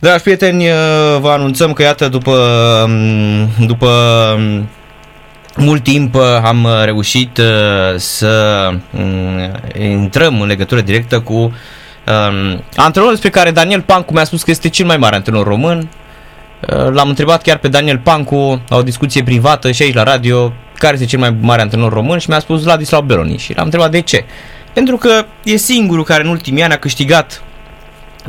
Dragi prieteni, vă anunțăm că iată după, după mult timp am reușit să intrăm în legătură directă cu antrenorul despre care Daniel Pancu mi-a spus că este cel mai mare antrenor român. L-am întrebat chiar pe Daniel Pancu la o discuție privată și aici la radio care este cel mai mare antrenor român și mi-a spus Ladislau Beroni și l-am întrebat de ce. Pentru că e singurul care în ultimii ani a câștigat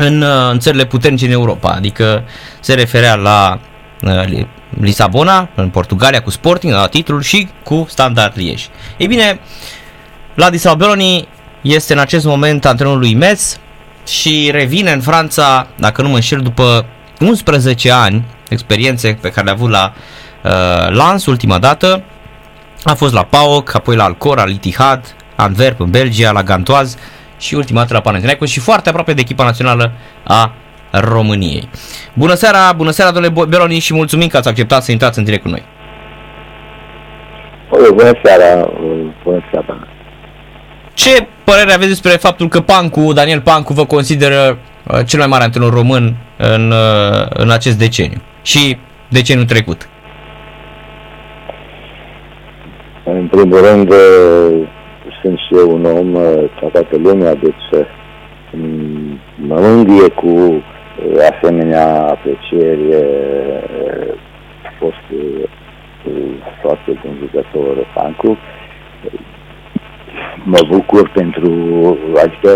în, uh, în țările puternice în Europa, adică se referea la uh, Lisabona, în Portugalia cu Sporting, la titlul și cu Standard Liège. Ei bine, Ladislau Beroni este în acest moment antrenorul lui Metz și revine în Franța, dacă nu mă înșel, după 11 ani experiențe pe care le-a avut la uh, Lens ultima dată. A fost la PAOK, apoi la Alcor, la Litihad, Antwerp în Belgia, la Gantoaz și ultima dată la Panathinaikos și foarte aproape de echipa națională a României. Bună seara, bună seara domnule Beroni și mulțumim că ați acceptat să intrați în direct cu noi. Bună seara, bună seara. Ce părere aveți despre faptul că Pancu, Daniel Pancu vă consideră uh, cel mai mare antrenor român în, uh, în acest deceniu și deceniul trecut? În primul rând, sunt și eu un om ca toată lumea, deci mă mângâie cu asemenea aprecieri. A fost foarte bun jucător Pancu. Mă bucur pentru, adică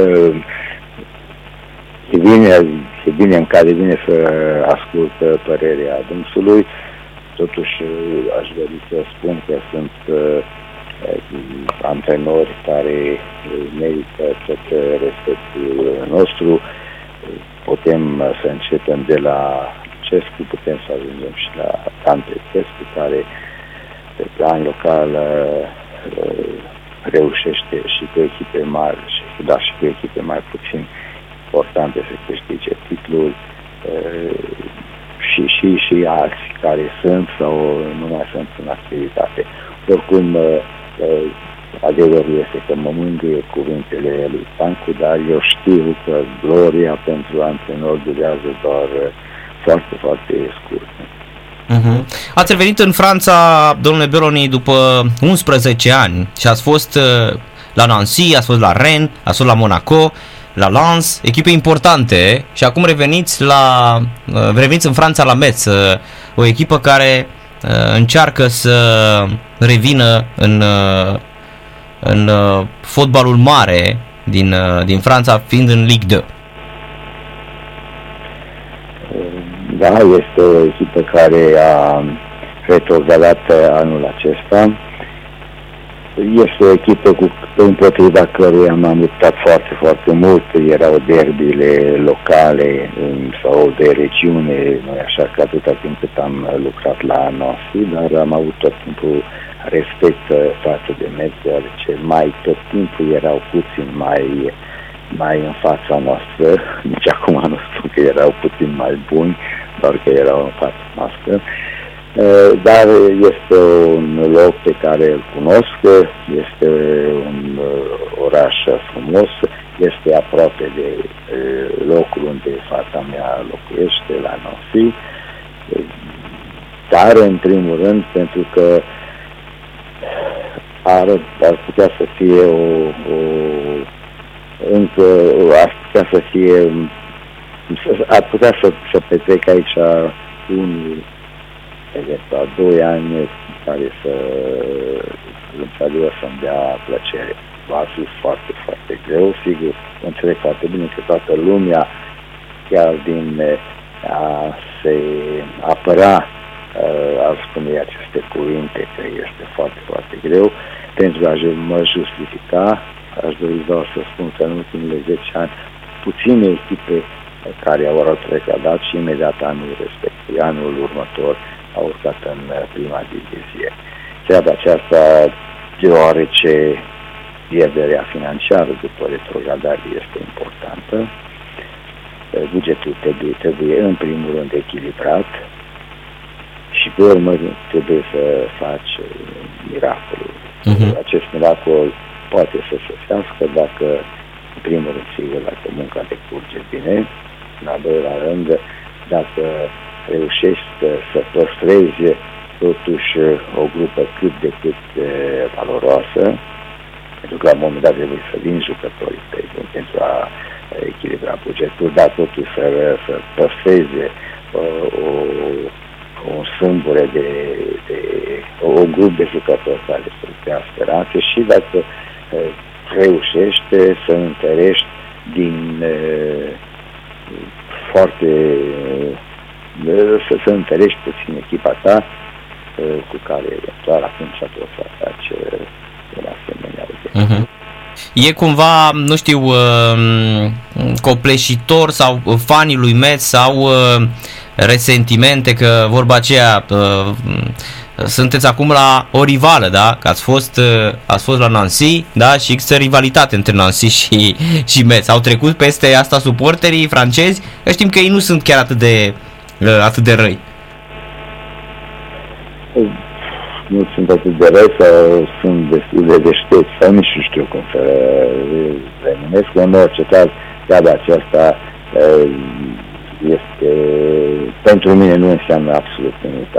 e bine, e bine în care vine să ascult părerea dânsului. Totuși aș dori să spun că sunt uh, antrenori care merită tot respectul nostru. Putem să începem de la Cescu, putem să ajungem și la Tante Cescu, care pe plan local reușește și cu echipe mari, și, dar și cu echipe mai puțin importante să câștige titlul și, și, și alții care sunt sau nu mai sunt în activitate. Oricum, adevărul este că mă mângâie cuvintele lui Pancu, dar eu știu că gloria pentru antrenor durează doar foarte, foarte scurt. Uh-huh. Ați revenit în Franța, domnule Beroni, după 11 ani și ați fost uh, la Nancy, ați fost la Rennes, ați fost la Monaco, la Lens, echipe importante și acum reveniți la uh, reveniți în Franța la Metz, uh, o echipă care încearcă să revină în în fotbalul mare din, din Franța, fiind în Ligue 2. Da, este o echipă care a retrogradat anul acesta. Este o echipă cu, împotriva căruia m-am luptat foarte, foarte mult. Erau derbile locale sau de regiune, nu așa că atâta timp cât am lucrat la Nossi, dar am avut tot timpul respect față de Metz, deoarece mai tot timpul erau puțin mai mai în fața noastră, nici acum nu spun că erau puțin mai buni, doar că erau în fața noastră, dar este un loc pe care îl cunosc, este un oraș frumos, este aproape de locul unde fata mea locuiește, la Nofi, dar în primul rând pentru că ar, ar putea să fie o, o încă ar putea să fie ar putea să, să petrec aici un eventual doi ani care să într-adevăr să-mi dea plăcere. Va fi foarte, foarte greu, sigur, înțeleg foarte bine că toată lumea, chiar din a se apăra, ar spune aceste cuvinte, că este foarte, foarte greu, pentru a mă justifica, aș dori doar să spun că în ultimele 10 ani puține echipe care au retrogradat și imediat anul respectiv, anul următor, au urcat în prima divizie. Treaba aceasta, deoarece pierderea financiară după retrogradare este importantă, bugetul trebuie, trebuie în primul rând echilibrat și pe urmă trebuie să faci miracolul. Uh-huh. Acest miracol poate să se fească dacă, în primul rând, sigur, dacă munca decurge bine, în al doilea rând, dacă reușești să păstrezi totuși o grupă cât de cât valoroasă, pentru că la un moment dat trebuie să vin jucătorii pentru a echilibra bugetul, dar totuși să, să păstreze o, o, un sâmbure de, de o grup de jucători care să dea speranțe și dacă reușește să întărești din foarte să, să întărești puțin echipa ta cu care eventual atunci poți să faci un asemenea uh-huh. E cumva, nu știu, copleșitor sau fanii lui Metz sau resentimente că vorba aceea sunteți acum la o rivală, da? Că ați fost, ați fost la Nancy, da? Și există rivalitate între Nancy și, și Metz. Au trecut peste asta suporterii francezi, că știm că ei nu sunt chiar atât de, atât de răi. Nu sunt atât de răi sau sunt destul de deștepți sau nici nu știu cum să le numesc. În orice caz, de aceasta este, pentru mine nu înseamnă absolut nimic.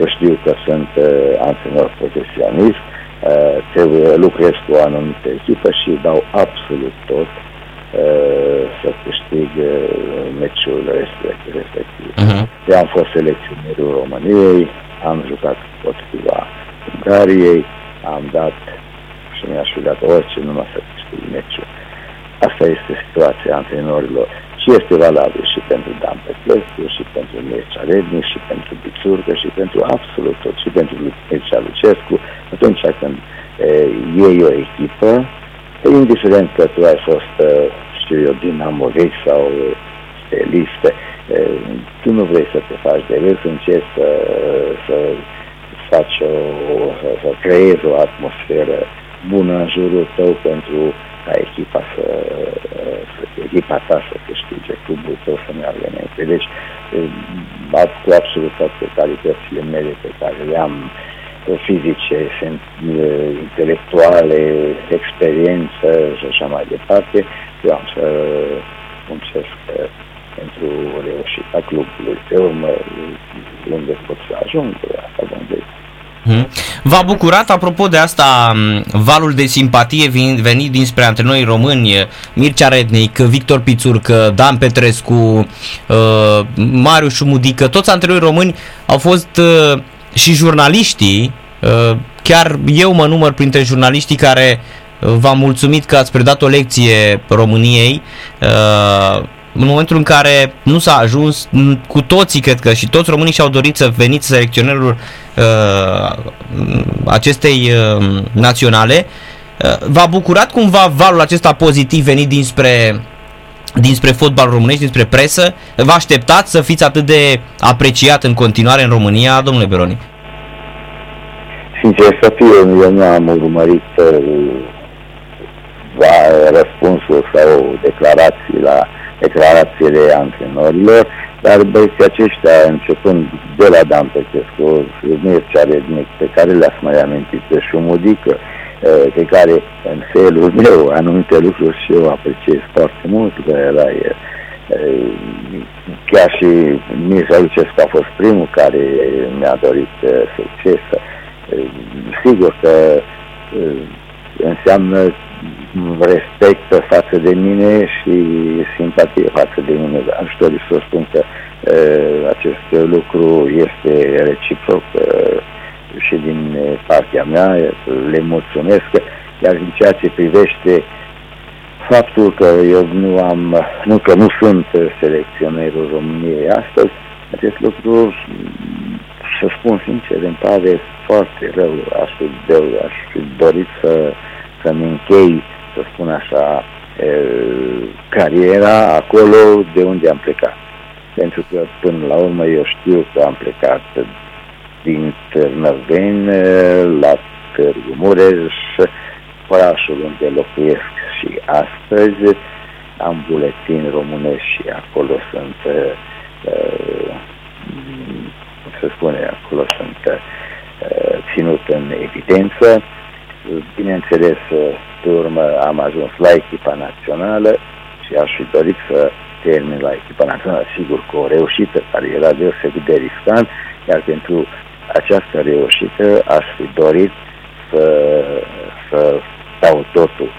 Eu știu că sunt uh, antrenor profesionist, uh, trebuie, lucrez cu o anumită echipă și dau absolut tot uh, să câștig uh, meciul respectiv. Uh-huh. Eu am fost selecționerul României, am jucat potriva Ungariei, am dat și mi-aș fi dat orice numai să câștig meciul. Asta este situația antrenorilor și este valabil și pentru Dan Petrescu, și pentru Mircea Rednic, și pentru Bițurcă, și pentru absolut tot, și pentru Mircea Lucescu, atunci când e, iei o echipă, indiferent că tu ai fost, știu eu, dinamovist sau steliste, tu nu vrei să te faci de râs, încerci să, să faci o, să, să creezi o atmosferă bună în jurul tău pentru ca echipa să, să echipa ta să câștige, clubul tău să meargă înainte. Deci, cu absolut toate calitățile mele pe care le am fizice, sunt intelectuale, experiență și așa mai departe, eu am să muncesc pentru reușita clubului pe urmă, unde pot să ajung, asta vom vedea. Hmm. V-a bucurat, apropo de asta, valul de simpatie venit dinspre antrenorii români, Mircea Rednic, Victor Pițurcă, Dan Petrescu, uh, Marius Șumudică, toți antrenorii români au fost uh, și jurnaliștii, uh, chiar eu mă număr printre jurnaliștii care v-am mulțumit că ați predat o lecție României în momentul în care nu s-a ajuns, cu toții cred că și toți românii și-au dorit să veniți selecționerul uh, acestei uh, naționale, uh, v-a bucurat cumva valul acesta pozitiv venit dinspre dinspre fotbal românesc, dinspre presă, vă așteptați să fiți atât de apreciat în continuare în România, domnule Beroni? Sincer să fiu, eu nu am urmărit uh, răspunsul sau declarații la declarațiile antrenorilor, dar băieții aceștia, începând de la Dan Petrescu, Mircea Rednic, pe care le-ați mai amintit, pe Șumudică, pe care în felul meu anumite lucruri și eu apreciez foarte mult, că era chiar și Mircea Lucescu a fost primul care mi-a dorit succes. Sigur că înseamnă respect față de mine și simpatie față de mine. Aș dori să spun că uh, acest lucru este reciproc uh, și din partea mea, le mulțumesc, iar în ceea ce privește faptul că eu nu am, nu că nu sunt selecționerul României astăzi, acest lucru, să spun sincer, îmi pare foarte rău, aș fi, aș fi dorit să, să-mi închei să spun așa, cariera acolo de unde am plecat. Pentru că până la urmă eu știu că am plecat din Târnăveni la Târgu Mureș, orașul unde locuiesc și astăzi, am buletin românesc și acolo sunt, uh, se spune, acolo sunt uh, ținut în evidență. Bineînțeles, pe urmă am ajuns la echipa națională și aș fi dorit să termen la echipa națională, sigur că o reușită care era deosebit de riscant, iar pentru această reușită aș fi dorit să, să dau totul.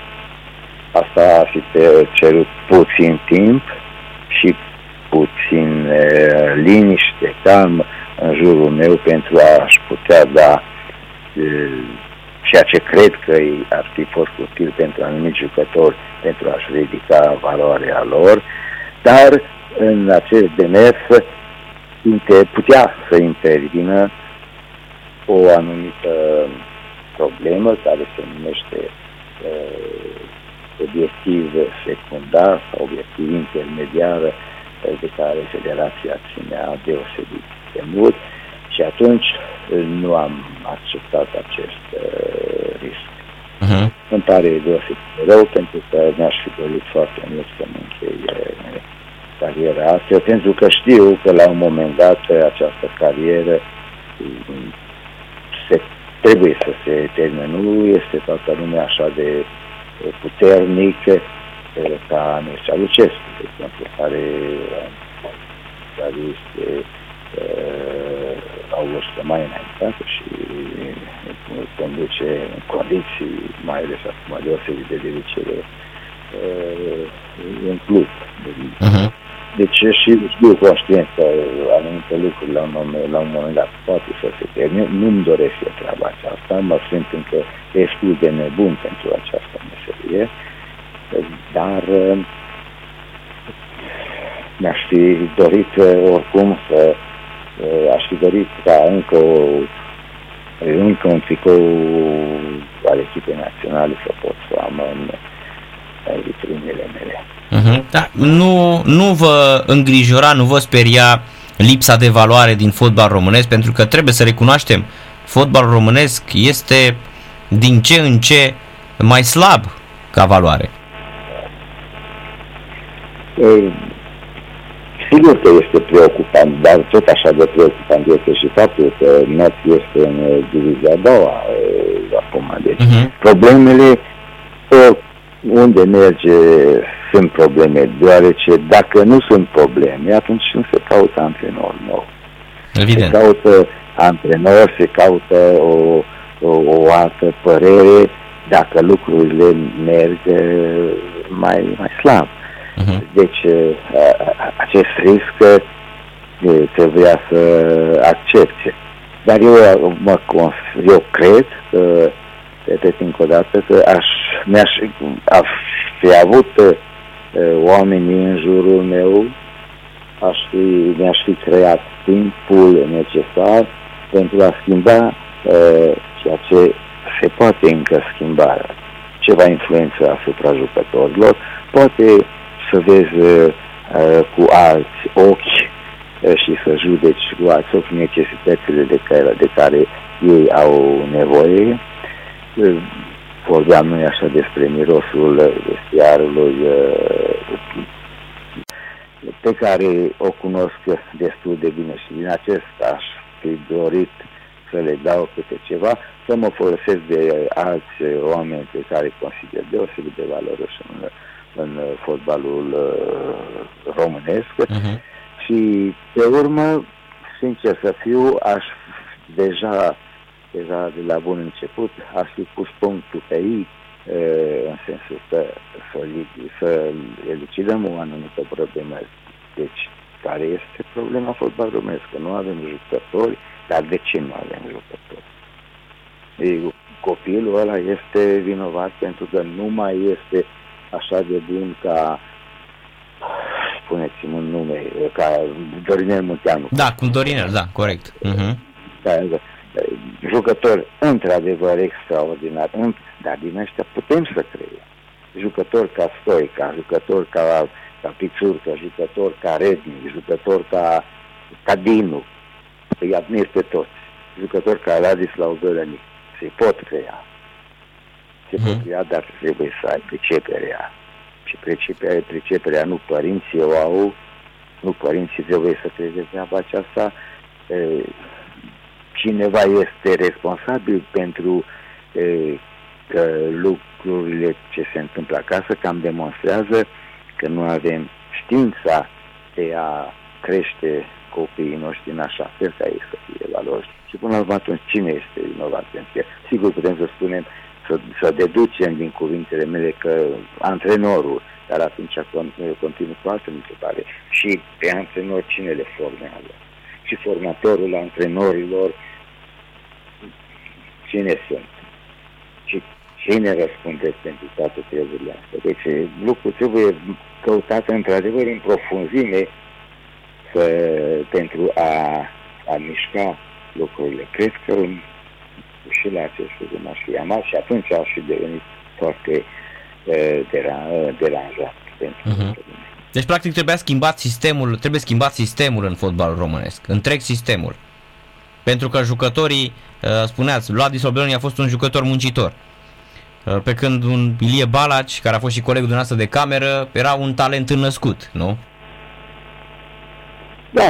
Asta a fi cerut puțin timp și puțin e, liniște, calm în jurul meu pentru a-și putea da e, ceea ce cred că ar fi fost util pentru anumiți jucători pentru a-și ridica valoarea lor, dar în acest demers putea să intervină o anumită problemă care se numește uh, obiectiv secundar sau obiectiv intermediar uh, de care Federația ținea deosebit de mult și atunci uh, nu am acceptat acest uh, risc. Uh-huh. Îmi pare deosebit de rău pentru că mi-aș fi dorit foarte mult să-mi închei uh, cariera asta, pentru că știu că la un moment dat această carieră se, trebuie să se termine. Nu este toată lumea așa de puternic ca Mircea Lucescu, de exemplu, care, care este uh, au vârstă mai înaintată și conduce în condiții, mai ales acum deosebit de delicere, uh, un club. Uh-huh. Deci și știu conștient că anumite lucruri la un, moment, la un moment dat poate să se termine. Nu-mi doresc eu treaba aceasta, mă simt încă destul de nebun pentru această meserie, dar mi-aș fi dorit oricum să aș fi dorit ca încă o încă un tricou al echipei naționale să pot să am în, în vitrinele mele. Uh-huh. Da, nu, nu vă îngrijora, nu vă speria lipsa de valoare din fotbal românesc, pentru că trebuie să recunoaștem, fotbalul românesc este din ce în ce mai slab ca valoare. Sigur că este preocupant, dar tot așa de preocupant este și faptul că NET este în divizia a doua acum. Deci uh-huh. problemele unde merge sunt probleme, deoarece dacă nu sunt probleme, atunci nu se caută antrenor nou. Evident. Se caută antrenor, se caută o, o, o altă părere dacă lucrurile merg mai, mai slab. Uh-huh. Deci acest risc trebuia să accepte. Dar eu, mă, eu cred că, repet încă o dată, că aș, mi-aș aș fi avut oamenii în jurul meu, aș fi, mi-aș fi creat timpul necesar pentru a schimba ceea ce se poate încă schimba, ceva influență asupra jucătorilor, poate să vezi uh, cu alți ochi uh, și să judeci cu alți ochi necesitățile de care, de care ei au nevoie. Uh, vorbeam noi așa despre mirosul vestiarului uh, pe care o cunosc destul de bine și din acest aș fi dorit să le dau câte ceva, să mă folosesc de alți oameni pe care consider deosebit de valoroși în în uh, fotbalul uh, românesc uh-huh. și pe urmă, sincer să fiu, aș deja, deja de la bun început, aș fi pus punctul pe ei uh, în sensul că să, să elucidăm o anumită problemă. Deci, care este problema fotbalului românesc? Că nu avem jucători, dar de ce nu avem jucători? Ei, copilul ăla este vinovat pentru că nu mai este așa de bun ca spuneți-mi un nume, ca Dorinel Munteanu. Da, cu Dorinel, da, corect. Uh-huh. Da, da. Jucători într-adevăr extraordinar, dar din ăștia putem să creăm. Jucători ca Stoica, jucători ca, ca Pițurcă, jucători ca Redni, jucători ca, ca Dinu, îi admir pe toți, jucători ca Ladislau Bălănic, se pot crea se mm. pot dar trebuie să ai priceperea. Și priceperea, priceperea nu părinții o au, nu părinții trebuie să creeze treaba aceasta. Cineva este responsabil pentru că lucrurile ce se întâmplă acasă cam demonstrează că nu avem știința de a crește copiii noștri în așa fel ca ei să fie valori. Și până la urmă atunci cine este vinovat pentru Sigur putem să spunem, să, să deducem din cuvintele mele că antrenorul, dar atunci continuu cu altă întrebare, și pe antrenor cine le formează? Și formatorul antrenorilor cine sunt? Și cine răspunde pentru toate treburile astea? Deci lucrul trebuie căutat într-adevăr în profunzime să, pentru a, a mișca lucrurile. Cred că și la acest lucru m-aș fi amat și atunci aș fi devenit foarte uh, deranjat pentru uh-huh. Deci, practic, trebuia schimbat sistemul, trebuie schimbat sistemul în fotbalul românesc, întreg sistemul. Pentru că jucătorii, spuneați, Vladis Obeloni a fost un jucător muncitor. Pe când un Ilie Balaci, care a fost și colegul dumneavoastră de cameră, era un talent înnăscut, nu? Da,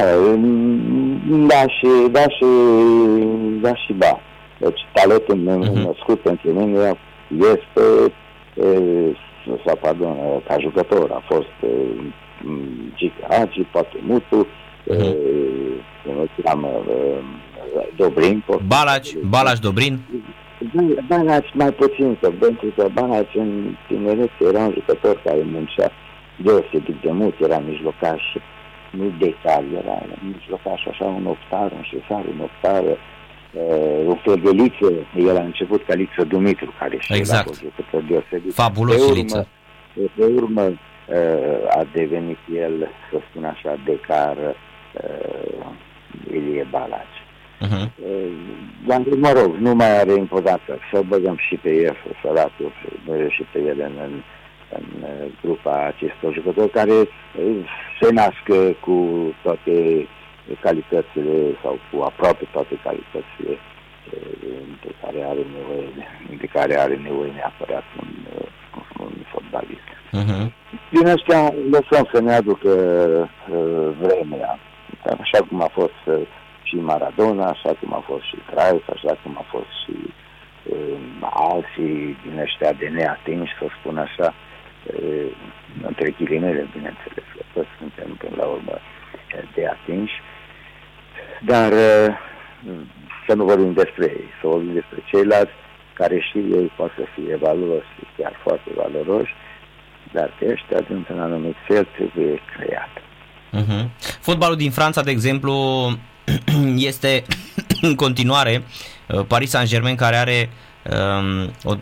da și da și da și da. Deci talentul uh-huh. născut pentru mine este sau pardon, ca jucător a fost Gica Hagi, poate Mutu, uh-huh. am Dobrin. Balaci, Balaci Dobrin. Balaci mai puțin, că, pentru că Balaci în tineret era un jucător care muncea deosebit de mult, era mijlocaș nu decal, era mijlocaș așa un optar, un șefar, un optar, uh, o fedeliță, el a început ca Liță Dumitru, care și exact. era un jucător deosebit. Fabulos pe urmă, Liță. Pe urmă uh, a devenit el, să spun așa, decar uh, Ilie Balaci. Uh-huh. Dar, mă rog, nu mai are importanță să băgăm și pe el, săratul, și pe el în, în în uh, grupa acestor jucători care uh, se nasc cu toate calitățile sau cu aproape toate calitățile uh, de care are nevoie, de care are nevoie neapărat un, un fotbalist. Uh-huh. Din ăștia lăsăm să ne aducă uh, vremea, așa cum a fost uh, și Maradona, așa cum a fost și Cruyff, așa cum a fost și uh, alții din ăștia de neatinși, să spun așa, între ghilimele, bineînțeles, că toți suntem până la urmă de atinși, dar să nu vorbim despre ei, să vorbim despre ceilalți care și ei pot să fie valoroși, chiar foarte valoroși, dar pe ăștia, dintr-un anumit fel, trebuie creat. Uh-huh. Fotbalul din Franța, de exemplu, este în continuare Paris Saint-Germain care are um, o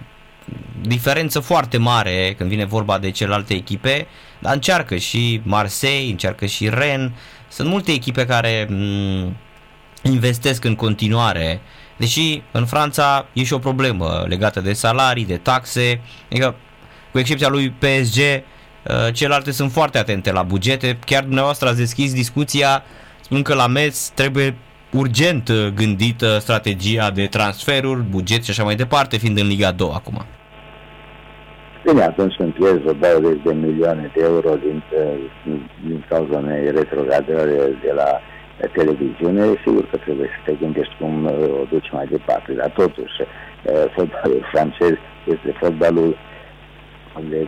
diferență foarte mare când vine vorba de celelalte echipe, dar încearcă și Marseille, încearcă și Rennes. Sunt multe echipe care m- mm, investesc în continuare, deși în Franța e și o problemă legată de salarii, de taxe, adică cu excepția lui PSG, uh, celelalte sunt foarte atente la bugete. Chiar dumneavoastră ați deschis discuția spun că la MES trebuie urgent gândită strategia de transferuri, buget și așa mai departe, fiind în Liga 2 acum. Bine, atunci când pierzi o 20 de milioane de euro din, din cauza unei retrogradări de la televiziune, sigur că trebuie să te gândești cum uh, o duci mai departe, dar totuși uh, fotbalul francez este fotbalul unde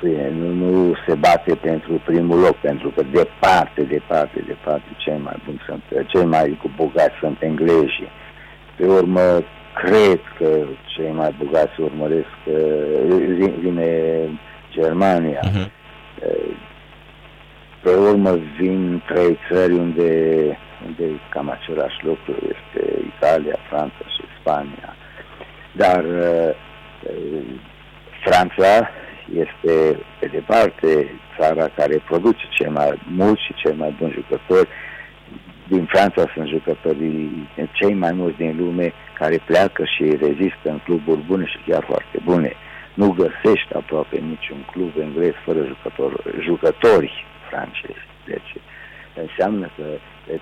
bine, nu, nu se bate pentru primul loc, pentru că departe, departe, departe, cei mai buni sunt, cei mai cu bogați sunt englezii. Pe urmă, cred că cei mai bogați urmăresc, vine Germania. Uh-huh. Pe urmă vin trei țări unde, unde cam același lucru este Italia, Franța și Spania. Dar Franța este pe departe țara care produce cei mai mulți și cei mai buni jucători din Franța sunt jucătorii cei mai mulți din lume care pleacă și rezistă în cluburi bune și chiar foarte bune. Nu găsești aproape niciun club englez fără jucători, jucători francezi. Deci înseamnă că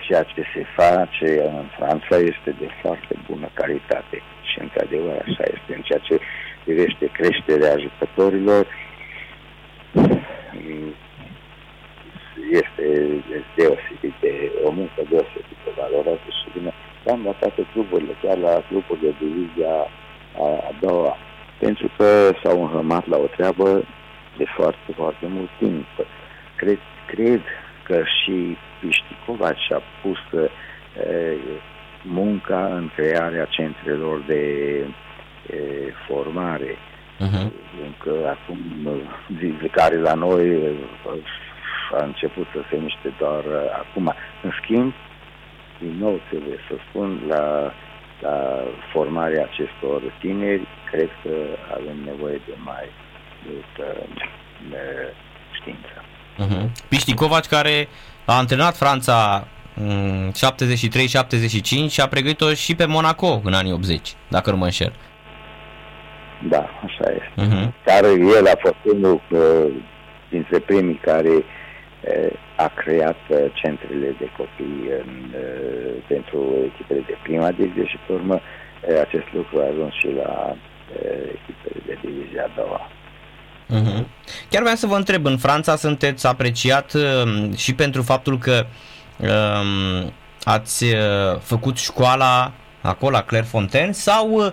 ceea ce se face în Franța este de foarte bună calitate și într-adevăr așa este în ceea ce privește creșterea jucătorilor este deosebit de o muncă deosebit de valoroasă și bine, am la toate cluburile, chiar la clubul de divizia a, a doua, pentru că s-au înhămat la o treabă de foarte, foarte mult timp. Cred, cred că și Pișticova și-a pus uh, munca în crearea centrelor de uh, formare. Uh-huh. Încă acum, zile care la noi a început să se miște doar acum. În schimb, din nou trebuie să spun, la, la formarea acestor tineri, cred că avem nevoie de mai multă știință. Uh-huh. Piști Covaci care a antrenat Franța 73-75 și a pregătit-o și pe Monaco în anii 80, dacă nu mă înșel. Da, așa este. Uh-huh. Care el a fost unul uh, dintre primii care uh, a creat uh, centrele de copii în, uh, pentru echipele de prima divizie și pe urmă uh, acest lucru a ajuns și la uh, echipele de divizia a doua. Uh-huh. Chiar vreau să vă întreb, în Franța sunteți apreciat uh, și pentru faptul că uh, ați uh, făcut școala acolo la Clairefontaine sau uh,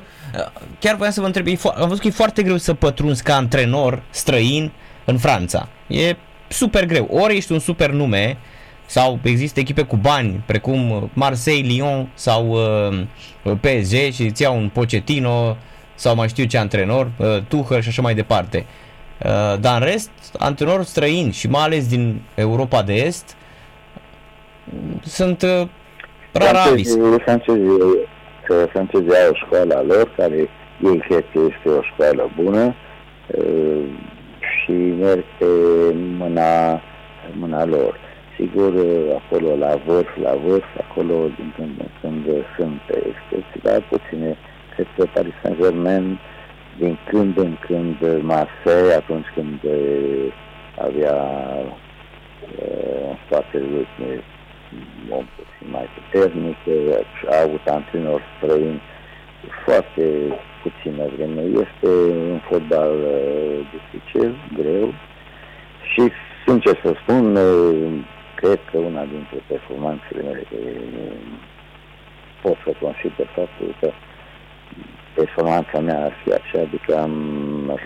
chiar vreau să vă întreb, am văzut că e foarte greu să pătrunzi ca antrenor străin în Franța. E super greu. Ori ești un super nume sau există echipe cu bani precum Marseille, Lyon sau uh, PSG și îți iau un Pochettino sau mai știu ce antrenor, uh, Tuchel și așa mai departe. Uh, Uh, dar în rest, antrenori străini și mai ales din Europa de Est sunt uh, rar avis. Francezii au o școală a lor, care ei cred că este o școală bună uh, și merg pe mâna, mâna lor. Sigur, acolo la vârf, la vârf, acolo din când în când sunt excepții, dar puține. Cred că Paris Saint-Germain din când în când Marseille, atunci când avea în spatele lui om puțin mai puternic, a avut antrenori străini foarte puțină vreme. Este un fotbal dificil, greu și, sincer să spun, cred că una dintre performanțele mele pot să consider faptul că performanța mea ar fi așa, adică am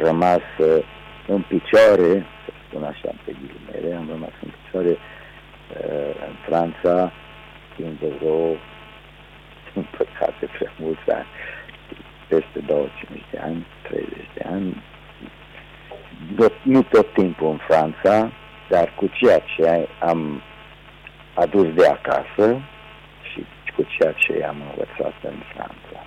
rămas uh, în picioare, să spun așa, pe ghilimele, am rămas în picioare uh, în Franța timp de vreo, în păcate, prea mulți ani, peste 25 de ani, 30 de ani, tot, nu tot timpul în Franța, dar cu ceea ce am adus de acasă și cu ceea ce am învățat în Franța.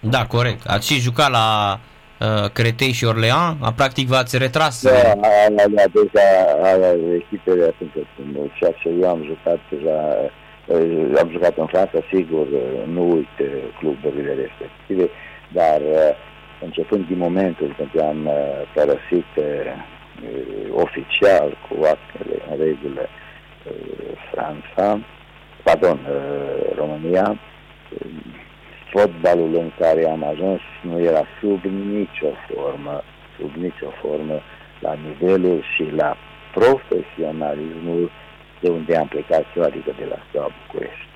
Da, corect. Ați și jucat la uh, Cretei și Orlean? A, practic v-ați retras? Da, aia, aia, deja, aia, echipele atunci când ceea ce eu am jucat deja, uh, am jucat în Franța, sigur, uh, nu uit uh, cluburile respective, dar începând din momentul când am părăsit oficial cu actele în regulă Franța, pardon, România, fotbalul în care am ajuns nu era sub nicio formă, sub nicio formă la nivelul și la profesionalismul de unde am plecat eu, adică de la Steaua București.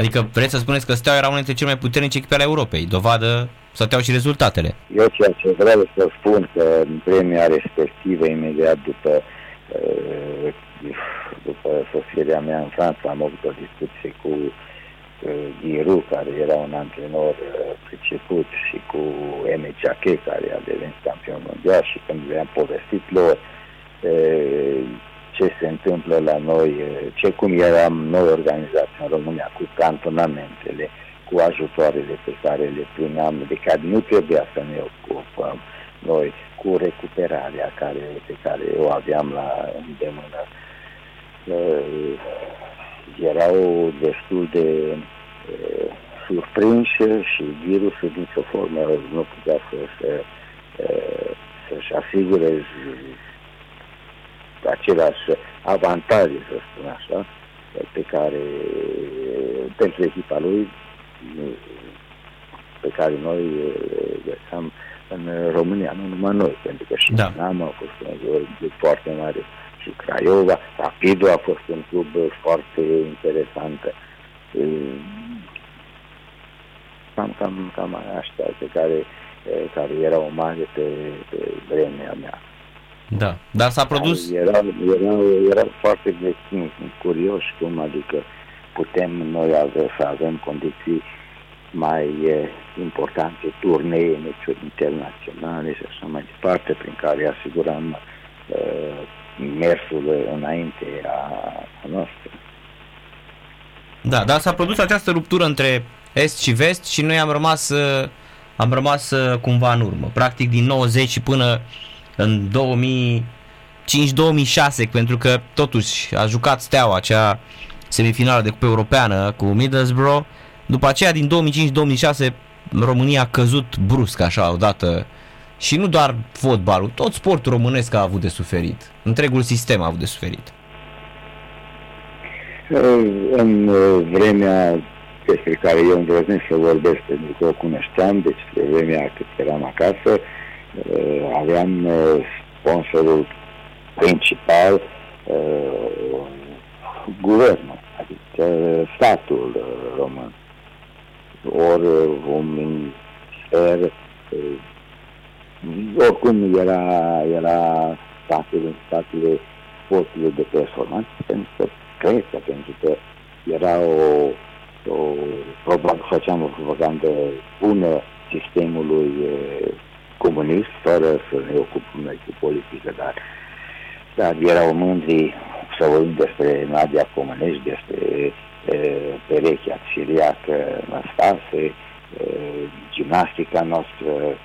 Adică vreți să spuneți că Steaua era unul dintre cele mai puternice echipe ale Europei, dovadă stăteau și rezultatele. Eu ceea ce vreau să spun că în premia respectivă, imediat după, uh, după sosirea mea în Franța, am avut o discuție cu Ghiru, care era un antrenor uh, priceput, și cu Eme Jache, care a devenit campion mondial și când le-am povestit lor uh, ce se întâmplă la noi, uh, ce cum eram noi organizați în România, cu cantonamentele, cu ajutoarele pe care le primeam, de care nu trebuia să ne ocupăm noi, cu recuperarea care, pe care o aveam la îndemână. Erau destul de surprinși și virusul din ce formă nu putea să, să, să-și asigure aceleași avantaje, să spun așa, pe care pentru echipa lui pe care noi găseam în România, nu numai noi, pentru că și da. Dinamo a fost un club foarte mare și Craiova, Rapidul a fost un club foarte interesant cam, cam, cam așa pe care, care era o mare pe, pe vremea mea. Da, dar s-a produs... Erau, erau, erau foarte curioși cum adică putem noi avea, să avem condiții mai eh, importante, turnee, meciuri internaționale și așa mai departe, prin care asiguram uh, mersul înainte a, a noastră. Da, dar s-a produs această ruptură între Est și Vest și noi am rămas, am rămas cumva în urmă. Practic din 90 până în 2005-2006, pentru că totuși a jucat Steaua acea semifinală de cupă europeană cu Middlesbrough. După aceea, din 2005-2006, România a căzut brusc așa odată și nu doar fotbalul, tot sportul românesc a avut de suferit. Întregul sistem a avut de suferit. În vremea despre care eu îndrăznesc să vorbesc, pentru că o cunoșteam, deci de vremea cât eram acasă, uh, aveam uh, sponsorul principal uh, guvernul, adică statul român. Ori un minister, oricum era, era statul, statele sportului de performanță, pentru că cred că pentru că era o o, probabil făceam o propagandă bună sistemului e, comunist, fără să ne ocupăm noi cu politică, dar, dar erau mândri să vorbim despre Nadia Comunești, despre e, perechea siriacă Năstase, e, gimnastica noastră e,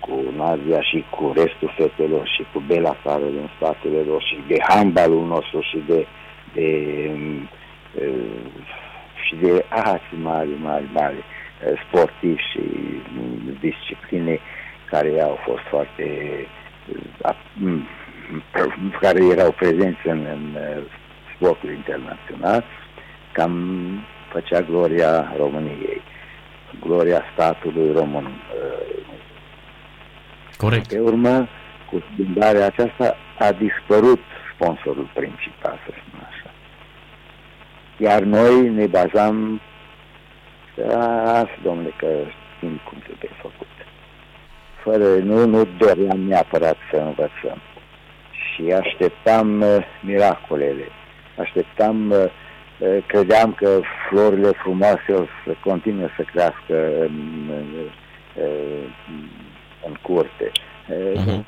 cu Nadia și cu restul fetelor și cu Bela care din statele lor și de handbalul nostru și de, de e, și de alți mari, mari, mari. eh, sportivi și mm, discipline care au fost foarte eh, mm, care erau prezenți în, în eh, sportul internațional, cam făcea gloria României, gloria statului român. Corect. Pe urmă, cu schimbarea aceasta, a dispărut sponsorul principal, să spun așa. Iar noi ne bazam Asta, domnule, că știm cum trebuie făcut. Fără, nu, nu doream neapărat să învățăm. Și așteptam uh, miracolele. Așteptam, uh, uh, credeam că florile frumoase o să continue să crească în, în, în curte. Uh-huh.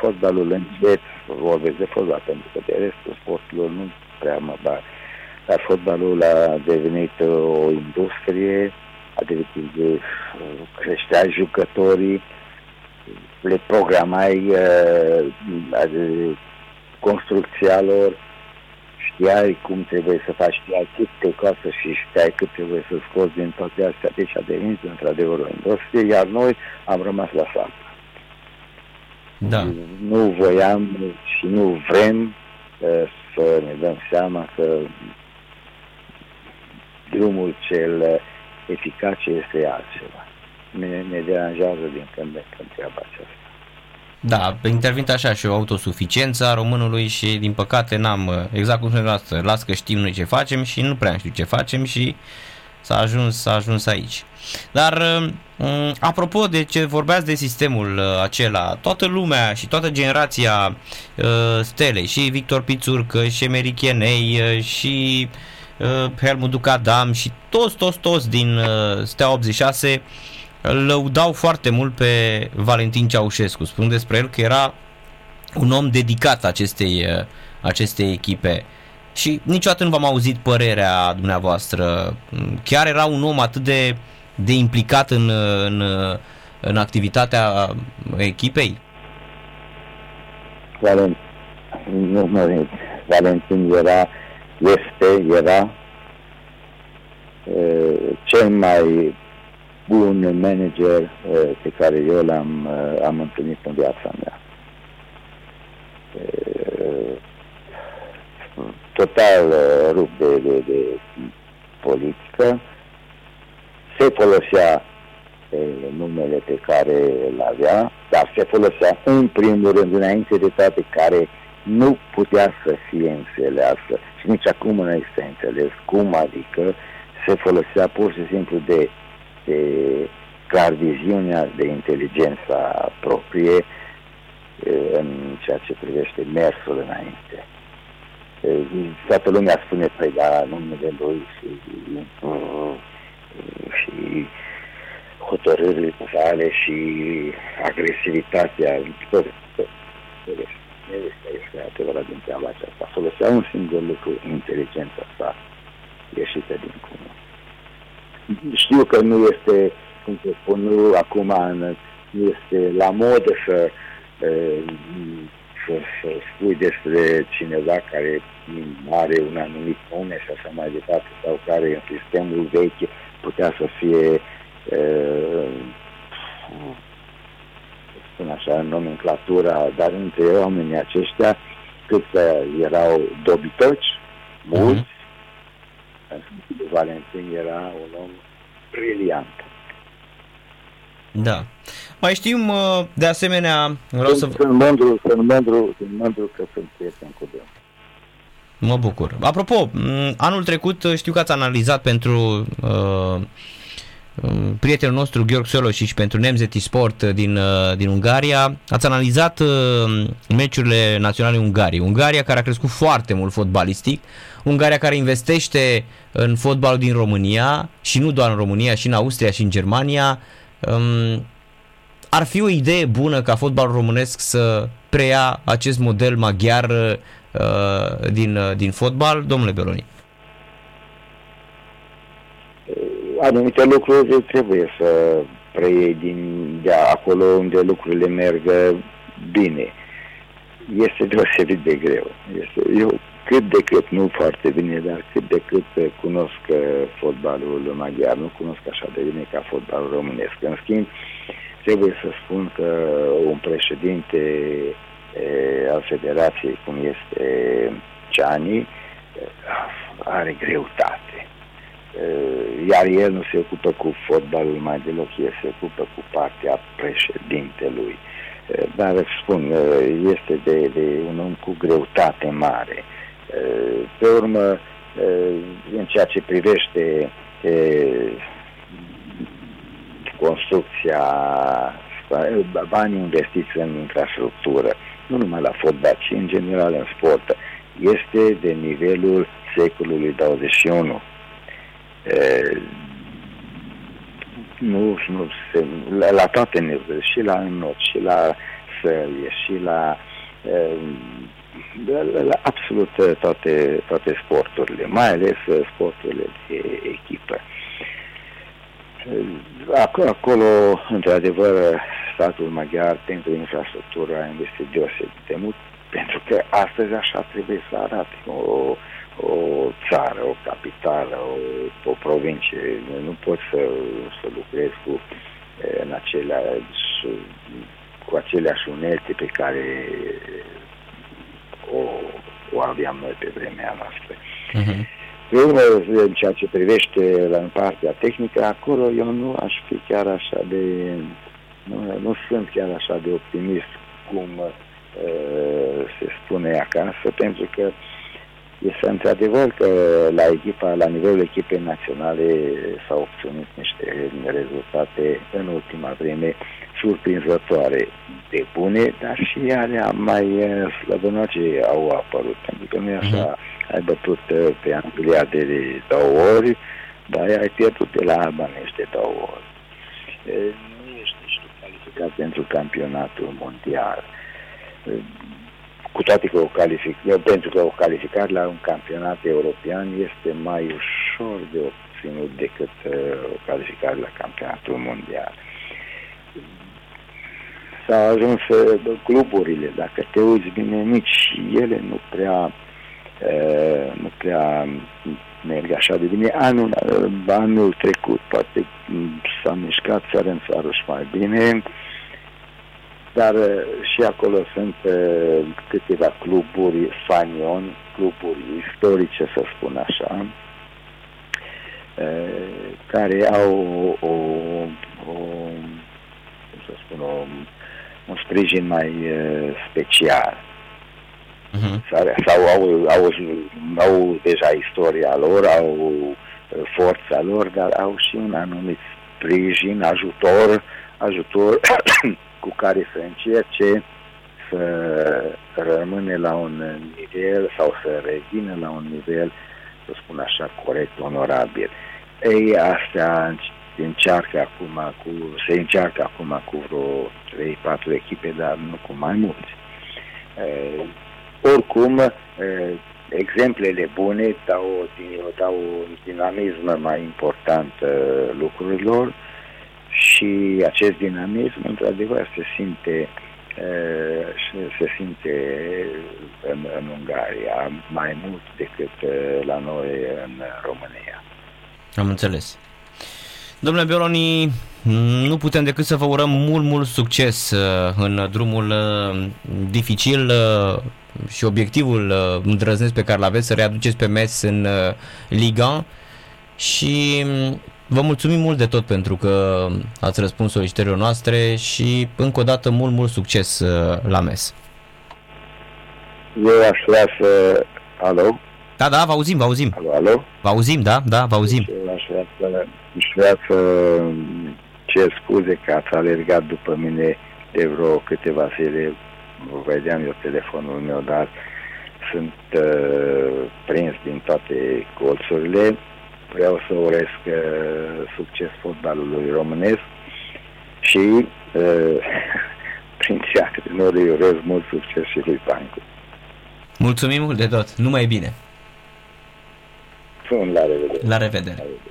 Fotbalul încet, vorbesc de fotbal, pentru că de restul sporturilor nu prea mă bag dar fotbalul a devenit uh, o industrie, a devenit, uh, creștea jucătorii, le programai uh, construcția lor, știai cum trebuie să faci, știai cât te costă și știai cât trebuie să scoți din toate astea, deci a devenit într-adevăr o industrie, iar noi am rămas la față. Da. Nu voiam și nu vrem uh, să ne dăm seama că drumul cel eficace este altceva. Ne, ne deranjează din când în când treaba aceasta. Da, intervin așa și o autosuficiență a românului și din păcate n-am, exact cum spuneți las că știm noi ce facem și nu prea știu ce facem și s-a ajuns, s-a ajuns aici. Dar um, apropo de ce vorbeați de sistemul uh, acela, toată lumea și toată generația uh, Stelei și Victor Pițurcă și Emerichienei uh, și uh, uh, Helmut Ducadam și toți, toți, toți din uh, Stea 86 lăudau foarte mult pe Valentin Ceaușescu. Spun despre el că era un om dedicat acestei, uh, acestei echipe. Și niciodată nu v-am auzit părerea dumneavoastră. Chiar era un om atât de, de implicat în, în, în activitatea echipei? Valentin, nu, Valentin era este, era cel mai bun manager pe care eu l-am am întâlnit în viața mea. Total rupt de, de, de politică, se folosea numele pe care îl avea, dar se folosea în primul rând, înainte de toate, care nu putea să fie înțeleasă și nici acum nu este înțeles cum adică se folosea pur și simplu de, de clar viziunea, de inteligența proprie în ceea ce privește mersul înainte. Toată lumea spune, păi, da, numele lui și, și hotărârile sale și agresivitatea, tot, tot, tot este, este adevărat din treaba aceasta. Folosea un singur lucru, inteligența sa ieșită din comun. Știu că nu este, cum să spun, nu acum nu este la modă să, să, să spui despre cineva care are un anumit nume și așa mai departe, sau care în sistemul vechi putea să fie spun așa, în nomenclatura, dar între oamenii aceștia, cât că erau dobitoci, mulți, uh-huh. Valentin era un om briliant. Da. Mai știm, uh, de asemenea, vreau sunt, să... Sunt mândru, sunt mândru, sunt mândru că sunt prieten cu el. Mă bucur. Apropo, anul trecut știu că ați analizat pentru uh, Um, prietenul nostru Gheorg Solosic pentru Nemzeti Sport din, uh, din Ungaria. Ați analizat uh, meciurile naționale Ungariei. Ungaria care a crescut foarte mult fotbalistic, Ungaria care investește în fotbalul din România și nu doar în România, și în Austria și în Germania. Um, ar fi o idee bună ca fotbalul românesc să preia acest model maghiar uh, din, din fotbal, domnule Beloni? Anumite lucruri trebuie să preiei din de acolo unde lucrurile merg bine. Este deosebit de greu. Este, eu cât de cât, nu foarte bine, dar cât de cât cunosc fotbalul maghiar, nu cunosc așa de bine ca fotbalul românesc. În schimb, trebuie să spun că un președinte e, al federației, cum este Ciani, are greutate Eh, iar el nu se ocupă cu fotbalul mai deloc, el se ocupă cu partea președintelui. Eh, dar spun, eh, este de, de un om cu greutate mare. Pe urmă, în ceea ce privește construcția, banii investiți în infrastructură, nu numai la fotbal, ci în general în sport, este de nivelul secolului 21 nu, nu se, la, la toate nivelurile, și la înot, și la sălie, și la, la, la absolut toate, toate sporturile, mai ales sporturile de echipă. Acolo, acolo, într-adevăr, statul maghiar pentru infrastructură a investit deosebit de mult, pentru că astăzi așa trebuie să arate o, o țară, o capitală, o, o provincie. Nu poți să, să lucrezi cu, în aceleași, cu aceleași unelte pe care o, o aveam noi pe vremea noastră. Uh-huh. Pe urmă, în ceea ce privește la în partea tehnică, acolo eu nu aș fi chiar așa de... Nu, nu sunt chiar așa de optimist cum uh, se spune acasă, pentru că uh, este într-adevăr că la echipa, la nivelul echipei naționale s-au obținut niște rezultate în ultima vreme surprinzătoare de bune, dar și alea mai eh, slăbănoce au apărut, pentru că nu e așa, uh-huh. ai bătut eh, pe Anglia de două ori, dar ai pierdut de la Albanești de două ori. Eh, nu ești nici calificat pentru campionatul mondial cu toate că o calific, pentru că o calificare la un campionat european este mai ușor de obținut decât uh, o calificare la campionatul mondial. S-a ajuns uh, cluburile, dacă te uiți bine, nici ele nu prea uh, nu prea merg așa de bine. Anul, uh, anul trecut poate s-a mișcat țară în țară și mai bine, dar uh, și acolo sunt uh, câteva cluburi fanion, cluburi istorice, să spun așa, uh, care au o, o, o cum să spun, o, un sprijin mai special. Uh-huh. Sau au, au, au deja istoria lor, au forța lor, dar au și un anumit sprijin, ajutor, ajutor cu care să încerce să rămâne la un nivel sau să revină la un nivel, să spun așa, corect, onorabil. Ei, astea încearcă acum cu, se încearcă acum cu vreo 3-4 echipe, dar nu cu mai mulți. Uh, oricum, uh, exemplele bune dau, dau un dinamism mai important uh, lucrurilor și acest dinamism, într-adevăr, se simte se simte în, în Ungaria mai mult decât la noi în România. Am înțeles. Domnule Bioloni, nu putem decât să vă urăm mult, mult succes în drumul dificil și obiectivul îndrăznesc pe care îl aveți să readuceți pe MES în Liga și Vă mulțumim mult de tot pentru că ați răspuns solicitărilor noastre și încă o dată mult, mult succes uh, la MES. Eu aș vrea să... Alo? Da, da, vă auzim, vă auzim. Alo, alo? Vă auzim, da, da, vă auzim. Deci eu aș vrea să, aș vrea să cer scuze că ați alergat după mine de vreo câteva zile. Vedeam eu telefonul meu, dar sunt uh, prins din toate colțurile vreau să urez uh, succes fotbalului românesc și uh, prin nu îi urez mult succes și lui Pancu. Mulțumim mult de tot, numai bine! Sunt la revedere! La revedere! La revedere.